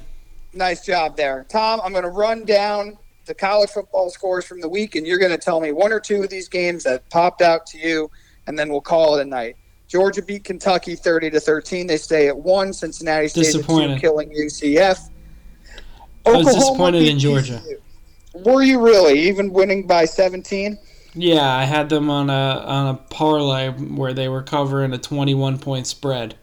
Nice job there, Tom. I'm going to run down the college football scores from the week, and you're going to tell me one or two of these games that popped out to you, and then we'll call it a night. Georgia beat Kentucky 30 to 13. They stay at one. Cincinnati stays at two, killing UCF. I was disappointed in Georgia. Were you really even winning by 17? Yeah, I had them on a on a parlay where they were covering a 21 point spread.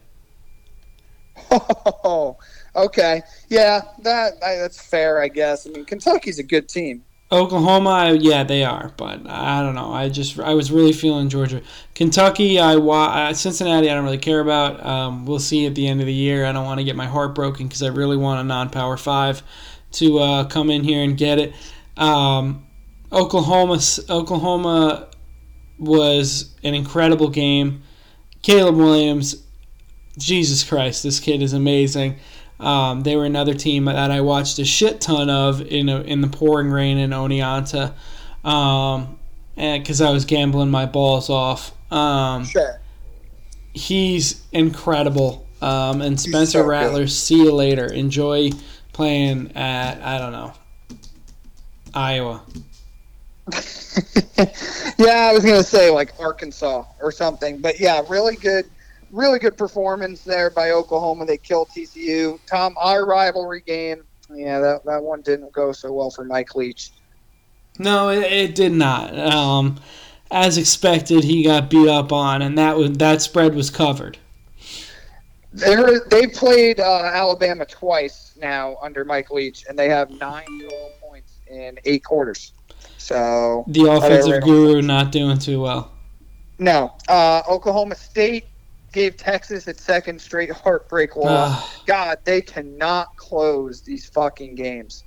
<laughs> Oh, Okay, yeah, that that's fair, I guess. I mean, Kentucky's a good team. Oklahoma, yeah, they are, but I don't know. I just I was really feeling Georgia, Kentucky. I uh, Cincinnati. I don't really care about. Um, we'll see at the end of the year. I don't want to get my heart broken because I really want a non-power five to uh, come in here and get it. Um, Oklahoma, Oklahoma was an incredible game. Caleb Williams, Jesus Christ, this kid is amazing. Um, they were another team that I watched a shit ton of in a, in the pouring rain in Oneonta, um, because I was gambling my balls off. Um, sure. He's incredible. Um, and Spencer so Rattler, good. see you later. Enjoy playing at I don't know Iowa. <laughs> yeah, I was gonna say like Arkansas or something, but yeah, really good really good performance there by Oklahoma. They killed TCU. Tom, our rivalry game, yeah, that, that one didn't go so well for Mike Leach. No, it, it did not. Um, as expected, he got beat up on, and that was, that spread was covered. They're, they played uh, Alabama twice now under Mike Leach, and they have nine total points in eight quarters. So the offensive guru not doing too well. No, uh, Oklahoma State gave Texas its second straight heartbreak loss. God, they cannot close these fucking games.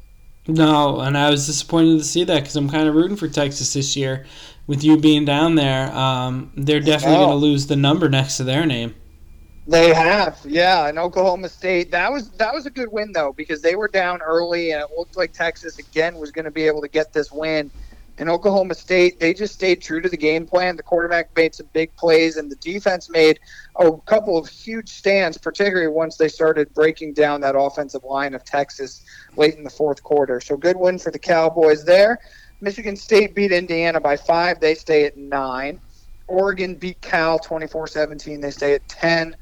No, and I was disappointed to see that because I'm kind of rooting for Texas this year. With you being down there, um, they're definitely going to lose the number next to their name. They have, yeah. And Oklahoma State, that was that was a good win though because they were down early, and it looked like Texas again was going to be able to get this win in Oklahoma State, they just stayed true to the game plan. The quarterback made some big plays, and the defense made a couple of huge stands, particularly once they started breaking down that offensive line of Texas late in the fourth quarter. So, good win for the Cowboys there. Michigan State beat Indiana by five. They stay at nine. Oregon beat Cal 24 17. They stay at 10.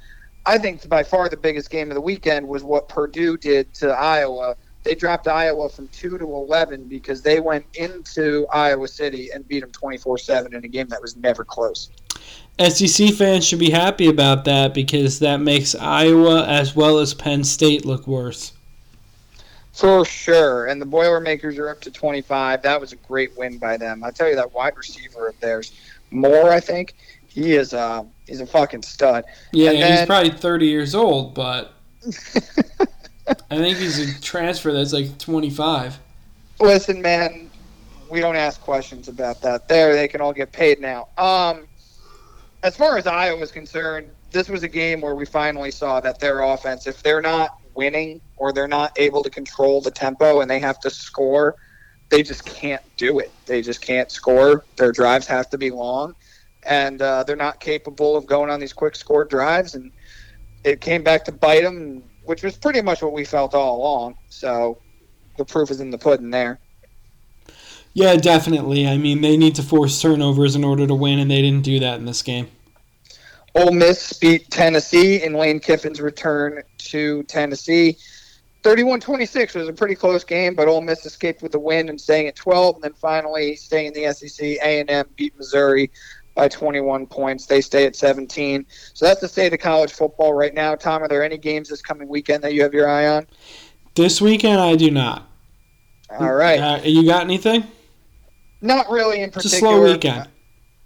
I think by far the biggest game of the weekend was what Purdue did to Iowa they dropped Iowa from two to eleven because they went into Iowa City and beat them twenty four seven in a game that was never close. SEC fans should be happy about that because that makes Iowa as well as Penn State look worse. For sure. And the Boilermakers are up to 25. That was a great win by them. I tell you, that wide receiver of theirs, Moore, I think, he is uh, he's a fucking stud. Yeah, then, he's probably 30 years old, but. <laughs> <laughs> I think he's a transfer that's like 25. Listen, man, we don't ask questions about that. There, they can all get paid now. Um, as far as Iowa is concerned, this was a game where we finally saw that their offense, if they're not winning or they're not able to control the tempo and they have to score, they just can't do it. They just can't score. Their drives have to be long, and uh, they're not capable of going on these quick score drives. And it came back to bite them which was pretty much what we felt all along. So the proof is in the pudding there. Yeah, definitely. I mean, they need to force turnovers in order to win, and they didn't do that in this game. Ole Miss beat Tennessee in Lane Kiffin's return to Tennessee. 31-26 was a pretty close game, but Ole Miss escaped with the win and staying at 12, and then finally staying in the SEC. A&M beat Missouri by 21 points. They stay at 17. So that's the state of college football right now. Tom, are there any games this coming weekend that you have your eye on? This weekend, I do not. All right. Uh, you got anything? Not really in particular. It's a slow weekend.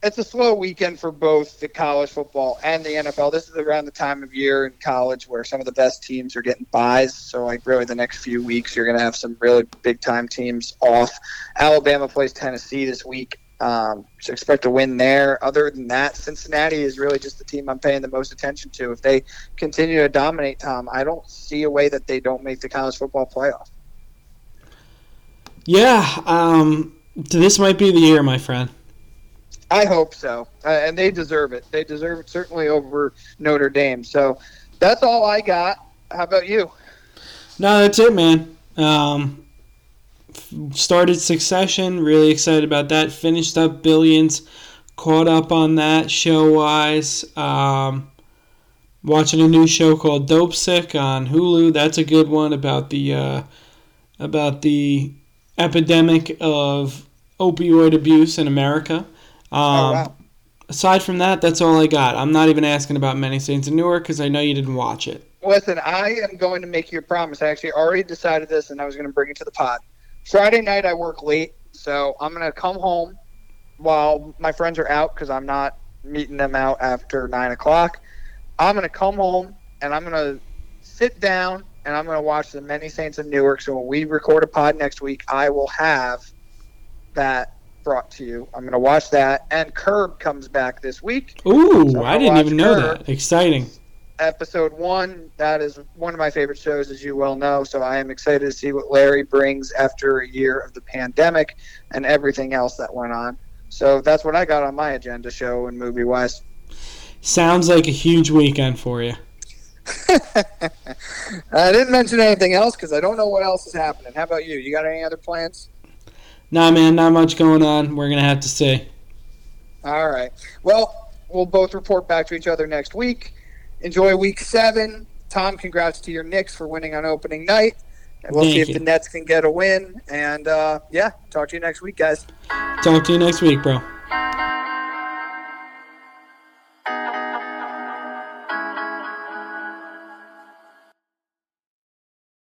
It's a slow weekend for both the college football and the NFL. This is around the time of year in college where some of the best teams are getting buys. So, like, really, the next few weeks, you're going to have some really big time teams off. Alabama plays Tennessee this week. Um, so expect a win there. Other than that, Cincinnati is really just the team I'm paying the most attention to. If they continue to dominate, Tom, I don't see a way that they don't make the college football playoff. Yeah, um, this might be the year, my friend. I hope so, uh, and they deserve it. They deserve it certainly over Notre Dame. So that's all I got. How about you? No, that's it, man. Um, started Succession. Really excited about that. Finished up Billions. Caught up on that show wise. Um, watching a new show called Dopesick on Hulu. That's a good one about the uh, about the epidemic of opioid abuse in America. Um, oh wow. Aside from that, that's all I got. I'm not even asking about Many Saints of Newark because I know you didn't watch it. Listen, I am going to make you a promise. I actually already decided this, and I was going to bring it to the pod. Friday night, I work late, so I'm going to come home while my friends are out because I'm not meeting them out after nine o'clock. I'm going to come home and I'm going to sit down and I'm going to watch the Many Saints of Newark. So when we record a pod next week, I will have that brought to you. I'm going to watch that, and Curb comes back this week Ooh, So I didn't even know that. Exciting. Episode one. That is one of my favorite shows, as you well know. So I am excited to see what Larry brings after a year of the pandemic and everything else that went on. So that's what I got on my agenda, show and movie wise. Sounds like a huge weekend for you. <laughs> I didn't mention anything else because I don't know what else is happening. How about you? You got any other plans? Nah, man, not much going on. We're gonna have to see. All right. Well, we'll both report back to each other next week. Enjoy week seven. Tom, congrats to your Knicks for winning on opening night. And we'll Thank see if you. the Nets can get a win. And uh, yeah, talk to you next week, guys. Talk to you next week, bro.